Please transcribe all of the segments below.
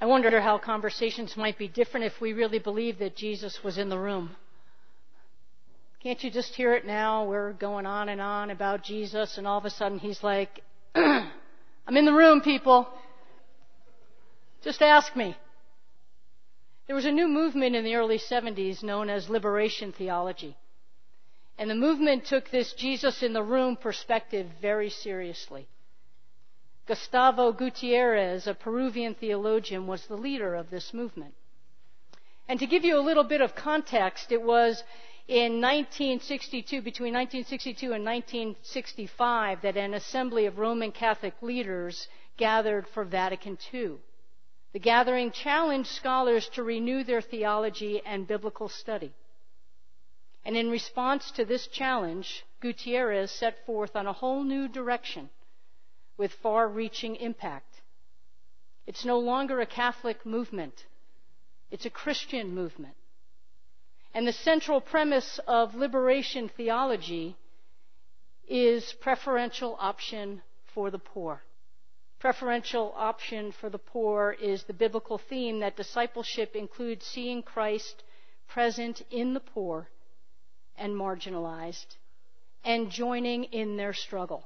I wonder how conversations might be different if we really believed that Jesus was in the room. Can't you just hear it now? We're going on and on about Jesus, and all of a sudden he's like, I'm in the room, people. Just ask me. There was a new movement in the early 70s known as liberation theology. And the movement took this Jesus in the room perspective very seriously. Gustavo Gutierrez, a Peruvian theologian, was the leader of this movement. And to give you a little bit of context, it was in 1962, between 1962 and 1965, that an assembly of Roman Catholic leaders gathered for Vatican II. The gathering challenged scholars to renew their theology and biblical study. And in response to this challenge, Gutierrez set forth on a whole new direction with far reaching impact. It's no longer a Catholic movement, it's a Christian movement. And the central premise of liberation theology is preferential option for the poor. Preferential option for the poor is the biblical theme that discipleship includes seeing Christ present in the poor and marginalized and joining in their struggle.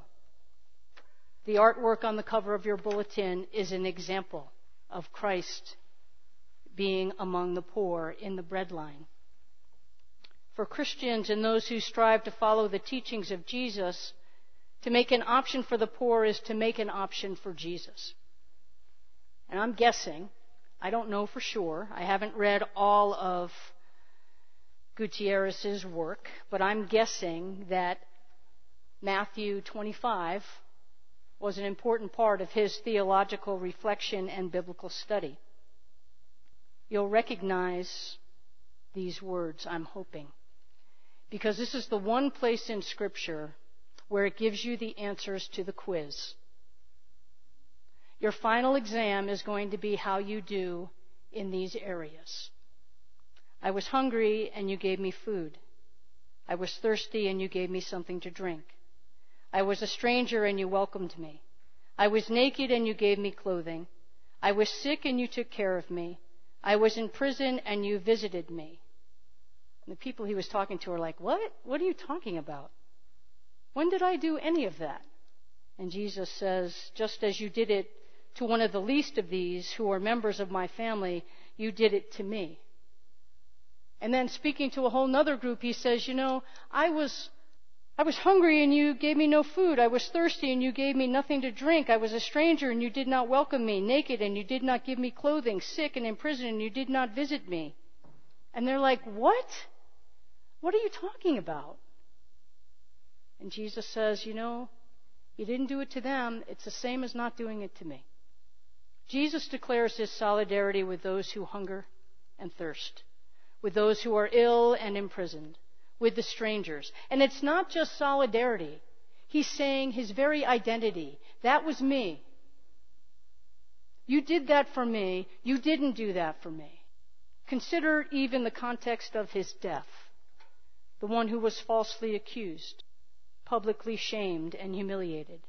The artwork on the cover of your bulletin is an example of Christ being among the poor in the breadline. For Christians and those who strive to follow the teachings of Jesus, to make an option for the poor is to make an option for Jesus. And I'm guessing, I don't know for sure, I haven't read all of Gutierrez's work, but I'm guessing that Matthew 25 was an important part of his theological reflection and biblical study. You'll recognize these words, I'm hoping, because this is the one place in Scripture where it gives you the answers to the quiz. Your final exam is going to be how you do in these areas. I was hungry and you gave me food. I was thirsty and you gave me something to drink. I was a stranger and you welcomed me. I was naked and you gave me clothing. I was sick and you took care of me. I was in prison and you visited me. And the people he was talking to were like, What? What are you talking about? When did I do any of that? And Jesus says, Just as you did it to one of the least of these who are members of my family, you did it to me. And then speaking to a whole other group, he says, You know, I was I was hungry and you gave me no food. I was thirsty and you gave me nothing to drink. I was a stranger and you did not welcome me. Naked and you did not give me clothing. Sick and in prison and you did not visit me. And they're like, What? What are you talking about? And Jesus says, You know, you didn't do it to them. It's the same as not doing it to me. Jesus declares his solidarity with those who hunger and thirst, with those who are ill and imprisoned with the strangers. And it's not just solidarity. He's saying his very identity. That was me. You did that for me. You didn't do that for me. Consider even the context of his death. The one who was falsely accused, publicly shamed and humiliated,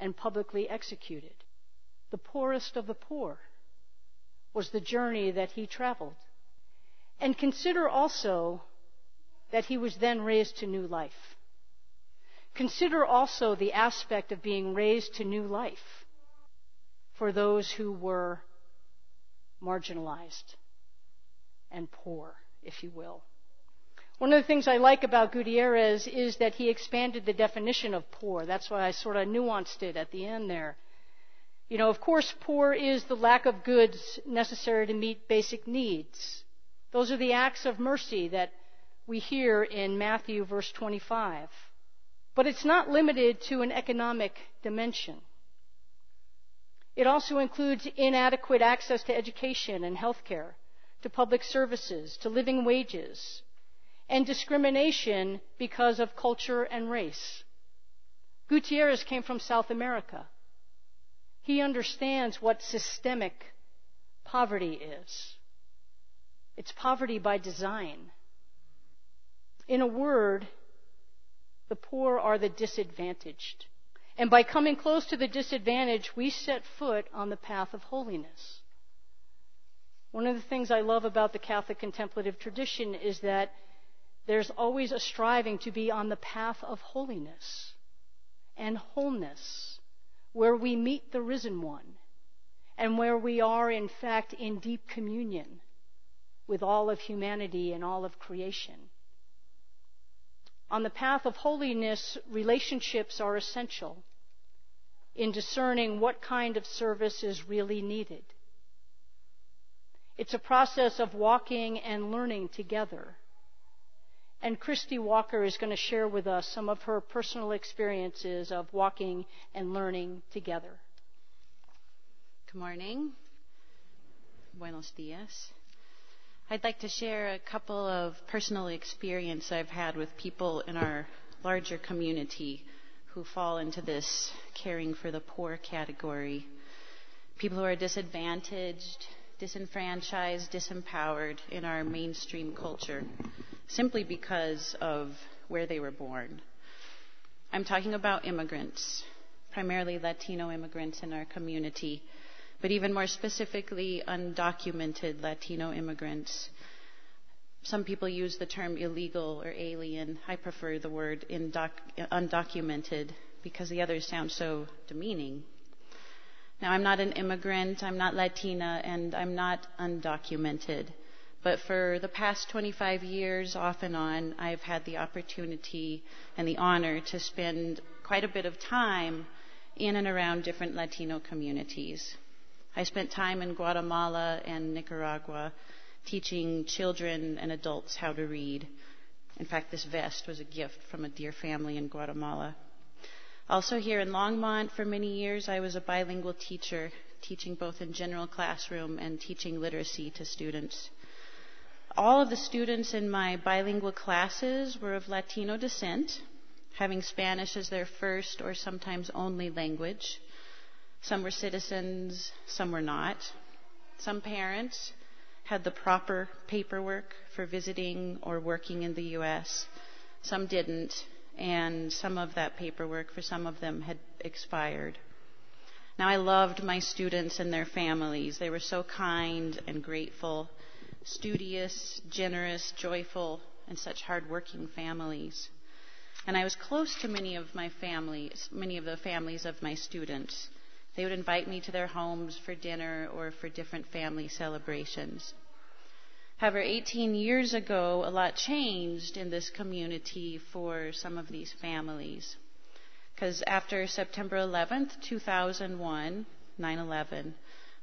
and publicly executed. The poorest of the poor was the journey that he traveled. And consider also that he was then raised to new life. Consider also the aspect of being raised to new life for those who were marginalized and poor, if you will. One of the things I like about Gutierrez is that he expanded the definition of poor. That's why I sort of nuanced it at the end there. You know, of course, poor is the lack of goods necessary to meet basic needs. Those are the acts of mercy that we hear in Matthew verse 25. But it's not limited to an economic dimension. It also includes inadequate access to education and health care, to public services, to living wages, and discrimination because of culture and race. Gutierrez came from South America. He understands what systemic poverty is. It's poverty by design. In a word, the poor are the disadvantaged. And by coming close to the disadvantaged, we set foot on the path of holiness. One of the things I love about the Catholic contemplative tradition is that there's always a striving to be on the path of holiness and wholeness, where we meet the risen one, and where we are, in fact, in deep communion with all of humanity and all of creation. On the path of holiness, relationships are essential in discerning what kind of service is really needed. It's a process of walking and learning together. And Christy Walker is going to share with us some of her personal experiences of walking and learning together. Good morning. Buenos dias. I'd like to share a couple of personal experience I've had with people in our larger community who fall into this caring for the poor category. People who are disadvantaged, disenfranchised, disempowered in our mainstream culture simply because of where they were born. I'm talking about immigrants, primarily Latino immigrants in our community but even more specifically, undocumented Latino immigrants. Some people use the term illegal or alien. I prefer the word undocumented because the others sound so demeaning. Now, I'm not an immigrant, I'm not Latina, and I'm not undocumented. But for the past 25 years, off and on, I've had the opportunity and the honor to spend quite a bit of time in and around different Latino communities. I spent time in Guatemala and Nicaragua teaching children and adults how to read. In fact, this vest was a gift from a dear family in Guatemala. Also, here in Longmont, for many years, I was a bilingual teacher, teaching both in general classroom and teaching literacy to students. All of the students in my bilingual classes were of Latino descent, having Spanish as their first or sometimes only language. Some were citizens, some were not. Some parents had the proper paperwork for visiting or working in the U.S., some didn't, and some of that paperwork for some of them had expired. Now, I loved my students and their families. They were so kind and grateful, studious, generous, joyful, and such hardworking families. And I was close to many of my families, many of the families of my students. They would invite me to their homes for dinner or for different family celebrations. However, 18 years ago, a lot changed in this community for some of these families. Because after September 11th, 2001, 9 11,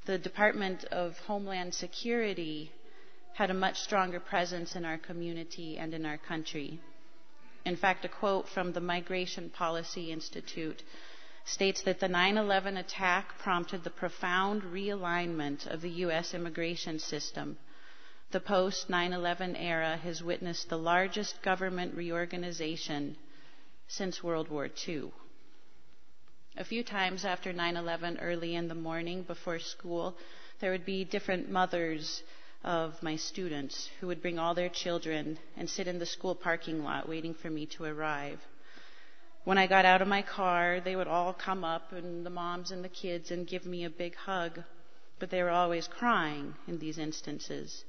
the Department of Homeland Security had a much stronger presence in our community and in our country. In fact, a quote from the Migration Policy Institute states that the 9 11 attack prompted the profound realignment of the U.S. immigration system. The post 9 11 era has witnessed the largest government reorganization since World War II. A few times after 9 11, early in the morning before school, there would be different mothers of my students who would bring all their children and sit in the school parking lot waiting for me to arrive. When I got out of my car, they would all come up, and the moms and the kids, and give me a big hug. But they were always crying in these instances.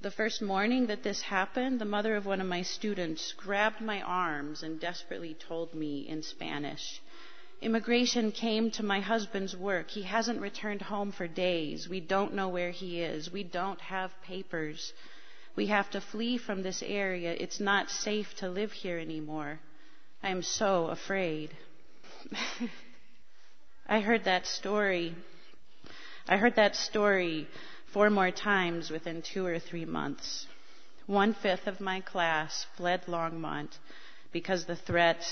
The first morning that this happened, the mother of one of my students grabbed my arms and desperately told me in Spanish, Immigration came to my husband's work. He hasn't returned home for days. We don't know where he is. We don't have papers. We have to flee from this area. It's not safe to live here anymore. I am so afraid. I heard that story. I heard that story four more times within two or three months. One fifth of my class fled Longmont because the threat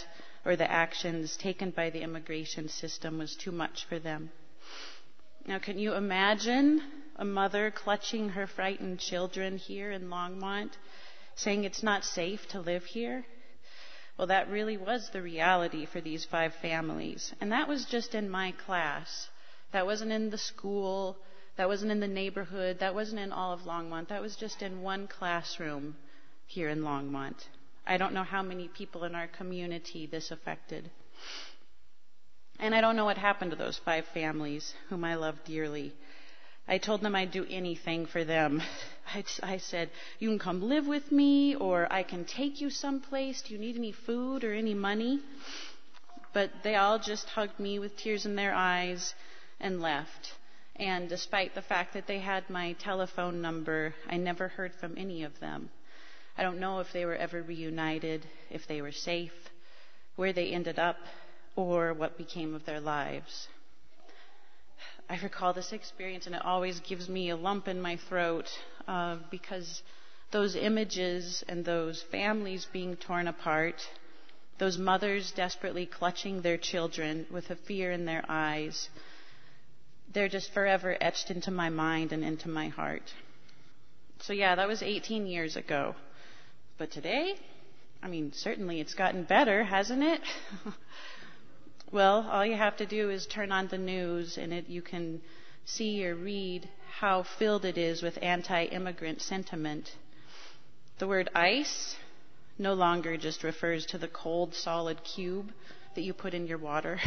or the actions taken by the immigration system was too much for them. Now, can you imagine a mother clutching her frightened children here in Longmont, saying it's not safe to live here? Well, that really was the reality for these five families. And that was just in my class. That wasn't in the school. That wasn't in the neighborhood. That wasn't in all of Longmont. That was just in one classroom here in Longmont. I don't know how many people in our community this affected. And I don't know what happened to those five families whom I love dearly. I told them I'd do anything for them. I, said, You can come live with me, or I can take you someplace. Do you need any food or any money? But they all just hugged me with tears in their eyes and left. And despite the fact that they had my telephone number, I never heard from any of them. I don't know if they were ever reunited, if they were safe, where they ended up, or what became of their lives. I recall this experience, and it always gives me a lump in my throat uh, because those images and those families being torn apart, those mothers desperately clutching their children with a fear in their eyes, they're just forever etched into my mind and into my heart. So, yeah, that was 18 years ago. But today, I mean, certainly it's gotten better, hasn't it? well, all you have to do is turn on the news and it, you can see or read how filled it is with anti immigrant sentiment. The word ICE no longer just refers to the cold, solid cube that you put in your water.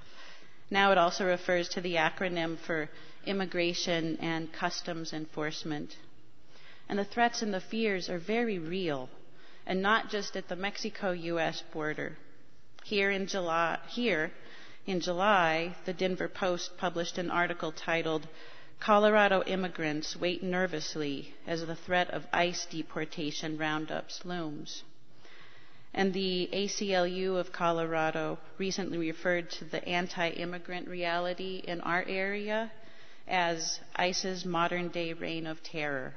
now it also refers to the acronym for Immigration and Customs Enforcement. And the threats and the fears are very real, and not just at the Mexico US border. Here in July, the Denver Post published an article titled Colorado immigrants wait nervously as the threat of ICE deportation roundups looms. And the ACLU of Colorado recently referred to the anti immigrant reality in our area as ICE's modern day reign of terror.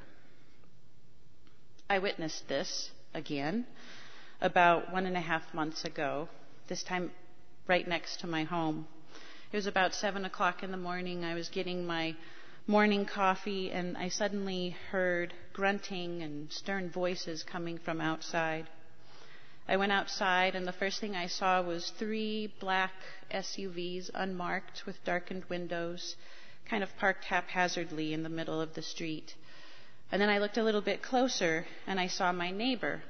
I witnessed this again about one and a half months ago, this time right next to my home. It was about seven o'clock in the morning. I was getting my morning coffee, and I suddenly heard grunting and stern voices coming from outside. I went outside, and the first thing I saw was three black SUVs, unmarked, with darkened windows, kind of parked haphazardly in the middle of the street. And then I looked a little bit closer and I saw my neighbor,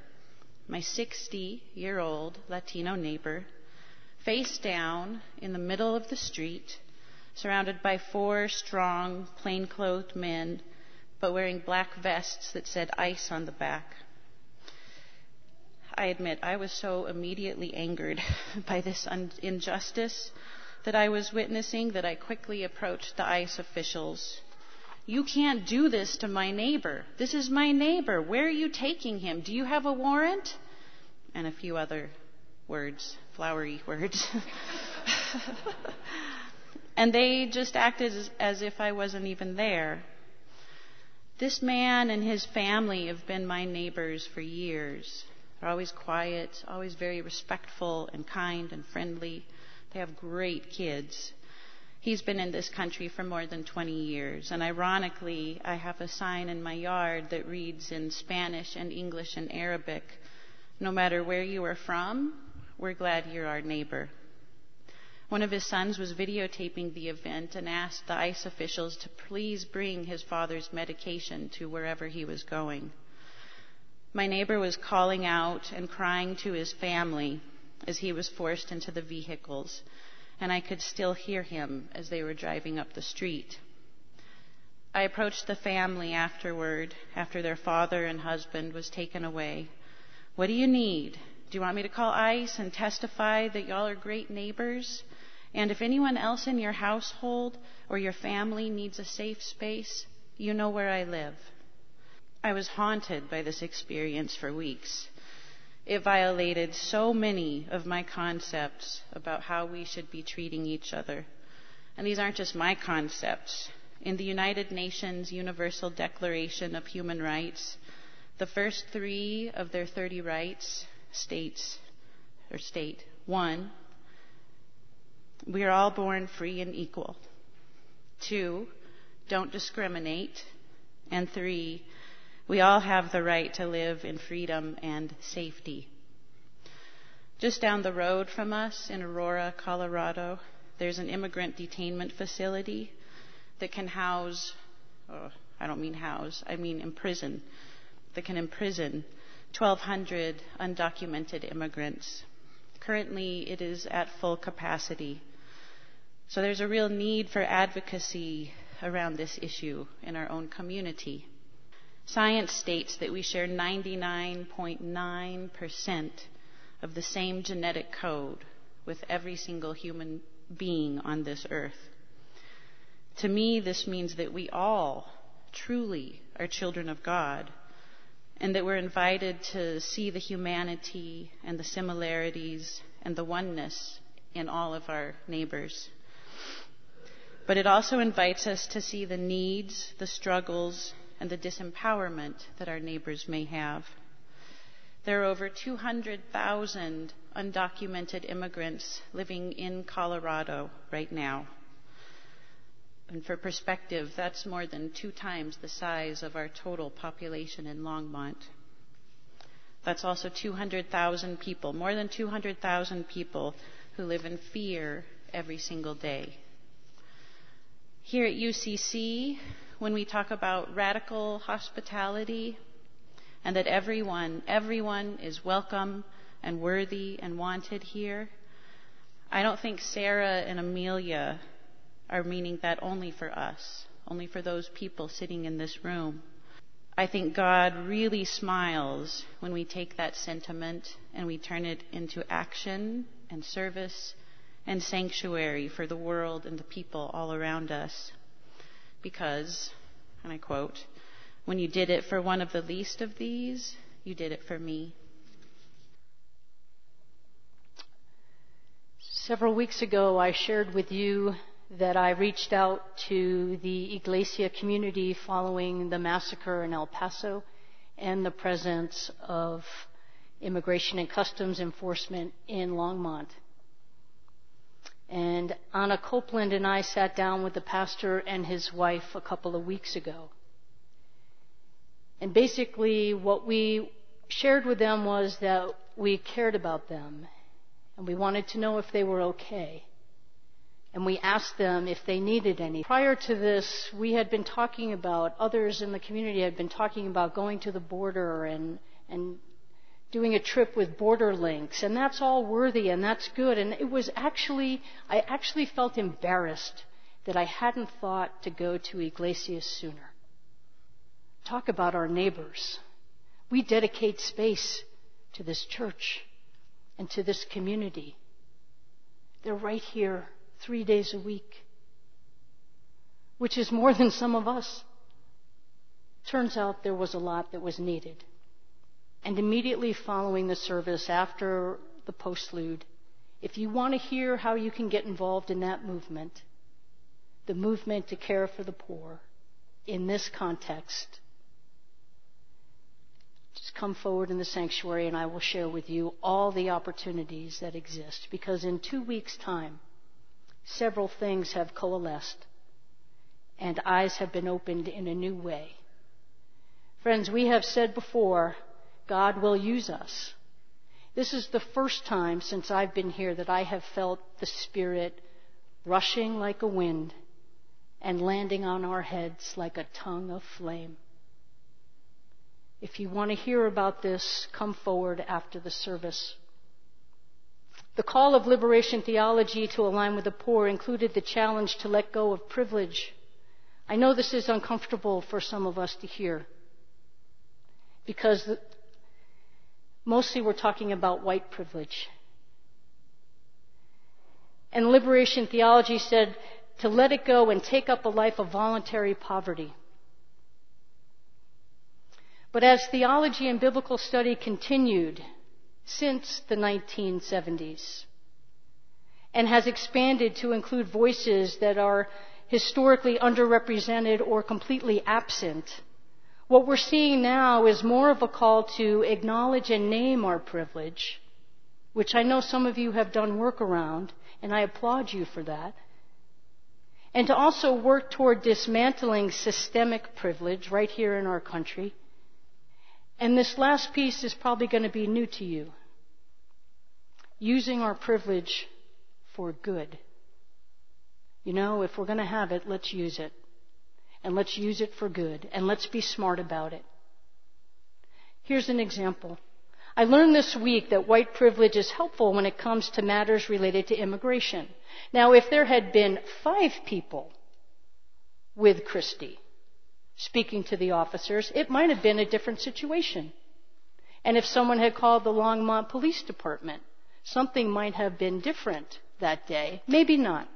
my 60 year old Latino neighbor, face down in the middle of the street, surrounded by four strong, plain-clothed men, but wearing black vests that said ICE on the back. I admit I was so immediately angered by this un- injustice that I was witnessing that I quickly approached the ICE officials you can't do this to my neighbor. This is my neighbor. Where are you taking him? Do you have a warrant? And a few other words, flowery words. and they just acted as, as if I wasn't even there. This man and his family have been my neighbors for years. They're always quiet, always very respectful and kind and friendly. They have great kids. He's been in this country for more than 20 years. And ironically, I have a sign in my yard that reads in Spanish and English and Arabic No matter where you are from, we're glad you're our neighbor. One of his sons was videotaping the event and asked the ICE officials to please bring his father's medication to wherever he was going. My neighbor was calling out and crying to his family as he was forced into the vehicles and I could still hear him as they were driving up the street. I approached the family afterward, after their father and husband was taken away. What do you need? Do you want me to call ICE and testify that y'all are great neighbors? And if anyone else in your household or your family needs a safe space, you know where I live. I was haunted by this experience for weeks. It violated so many of my concepts about how we should be treating each other. And these aren't just my concepts. In the United Nations Universal Declaration of Human Rights, the first three of their 30 rights states, or state, one, we are all born free and equal. Two, don't discriminate. And three, we all have the right to live in freedom and safety. Just down the road from us in Aurora, Colorado, there's an immigrant detainment facility that can house, oh, I don't mean house, I mean imprison, that can imprison 1,200 undocumented immigrants. Currently, it is at full capacity. So there's a real need for advocacy around this issue in our own community. Science states that we share 99.9% of the same genetic code with every single human being on this earth. To me, this means that we all truly are children of God and that we're invited to see the humanity and the similarities and the oneness in all of our neighbors. But it also invites us to see the needs, the struggles, and the disempowerment that our neighbors may have. There are over 200,000 undocumented immigrants living in Colorado right now. And for perspective, that's more than two times the size of our total population in Longmont. That's also 200,000 people, more than 200,000 people who live in fear every single day. Here at UCC, when we talk about radical hospitality and that everyone, everyone is welcome and worthy and wanted here, I don't think Sarah and Amelia are meaning that only for us, only for those people sitting in this room. I think God really smiles when we take that sentiment and we turn it into action and service and sanctuary for the world and the people all around us. Because, and I quote, when you did it for one of the least of these, you did it for me. Several weeks ago, I shared with you that I reached out to the Iglesia community following the massacre in El Paso and the presence of Immigration and Customs Enforcement in Longmont. And Anna Copeland and I sat down with the pastor and his wife a couple of weeks ago. And basically, what we shared with them was that we cared about them and we wanted to know if they were okay and we asked them if they needed any. Prior to this, we had been talking about, others in the community had been talking about going to the border and, and doing a trip with BorderLinks, and that's all worthy and that's good. And it was actually, I actually felt embarrassed that I hadn't thought to go to Iglesias sooner. Talk about our neighbors. We dedicate space to this church and to this community. They're right here three days a week, which is more than some of us. Turns out there was a lot that was needed. And immediately following the service, after the postlude, if you want to hear how you can get involved in that movement, the movement to care for the poor, in this context, just come forward in the sanctuary and I will share with you all the opportunities that exist. Because in two weeks' time, several things have coalesced and eyes have been opened in a new way. Friends, we have said before, God will use us. This is the first time since I've been here that I have felt the Spirit rushing like a wind and landing on our heads like a tongue of flame. If you want to hear about this, come forward after the service. The call of liberation theology to align with the poor included the challenge to let go of privilege. I know this is uncomfortable for some of us to hear because mostly we're talking about white privilege. And liberation theology said to let it go and take up a life of voluntary poverty. But as theology and biblical study continued, since the 1970s and has expanded to include voices that are historically underrepresented or completely absent. What we're seeing now is more of a call to acknowledge and name our privilege, which I know some of you have done work around, and I applaud you for that. and to also work toward dismantling systemic privilege right here in our country. And this last piece is probably going to be new to you. Using our privilege for good. You know, if we're going to have it, let's use it. And let's use it for good. And let's be smart about it. Here's an example. I learned this week that white privilege is helpful when it comes to matters related to immigration. Now, if there had been five people with Christie speaking to the officers, it might have been a different situation. And if someone had called the Longmont Police Department, something might have been different that day. Maybe not.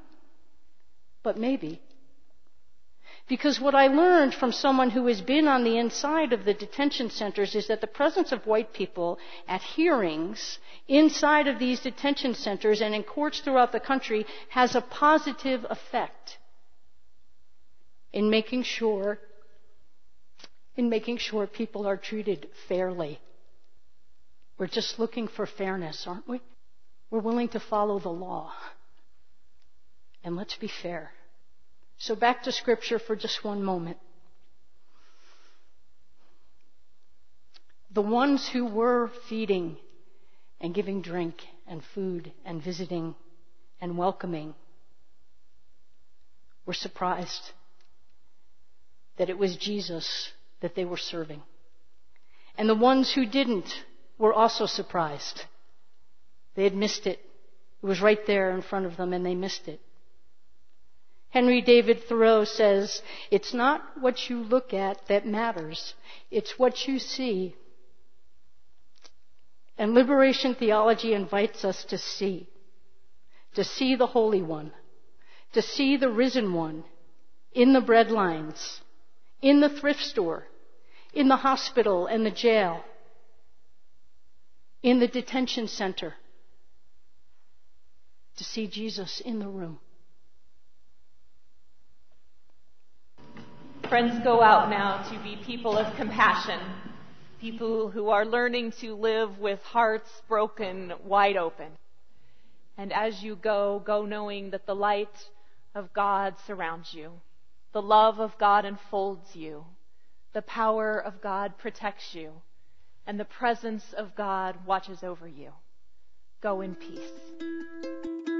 But maybe. Because what I learned from someone who has been on the inside of the detention centers is that the presence of white people at hearings inside of these detention centers and in courts throughout the country has a positive effect in making sure in making sure people are treated fairly. We're just looking for fairness, aren't we? We're willing to follow the law. And let's be fair. So back to scripture for just one moment. The ones who were feeding and giving drink and food and visiting and welcoming were surprised that it was Jesus that they were serving. And the ones who didn't were also surprised. They had missed it. It was right there in front of them and they missed it. Henry David Thoreau says, It's not what you look at that matters, it's what you see. And liberation theology invites us to see, to see the Holy One, to see the risen one in the bread lines, in the thrift store, in the hospital and the jail, in the detention center, to see Jesus in the room. Friends, go out now to be people of compassion, people who are learning to live with hearts broken wide open. And as you go, go knowing that the light of God surrounds you, the love of God enfolds you, the power of God protects you, and the presence of God watches over you. Go in peace.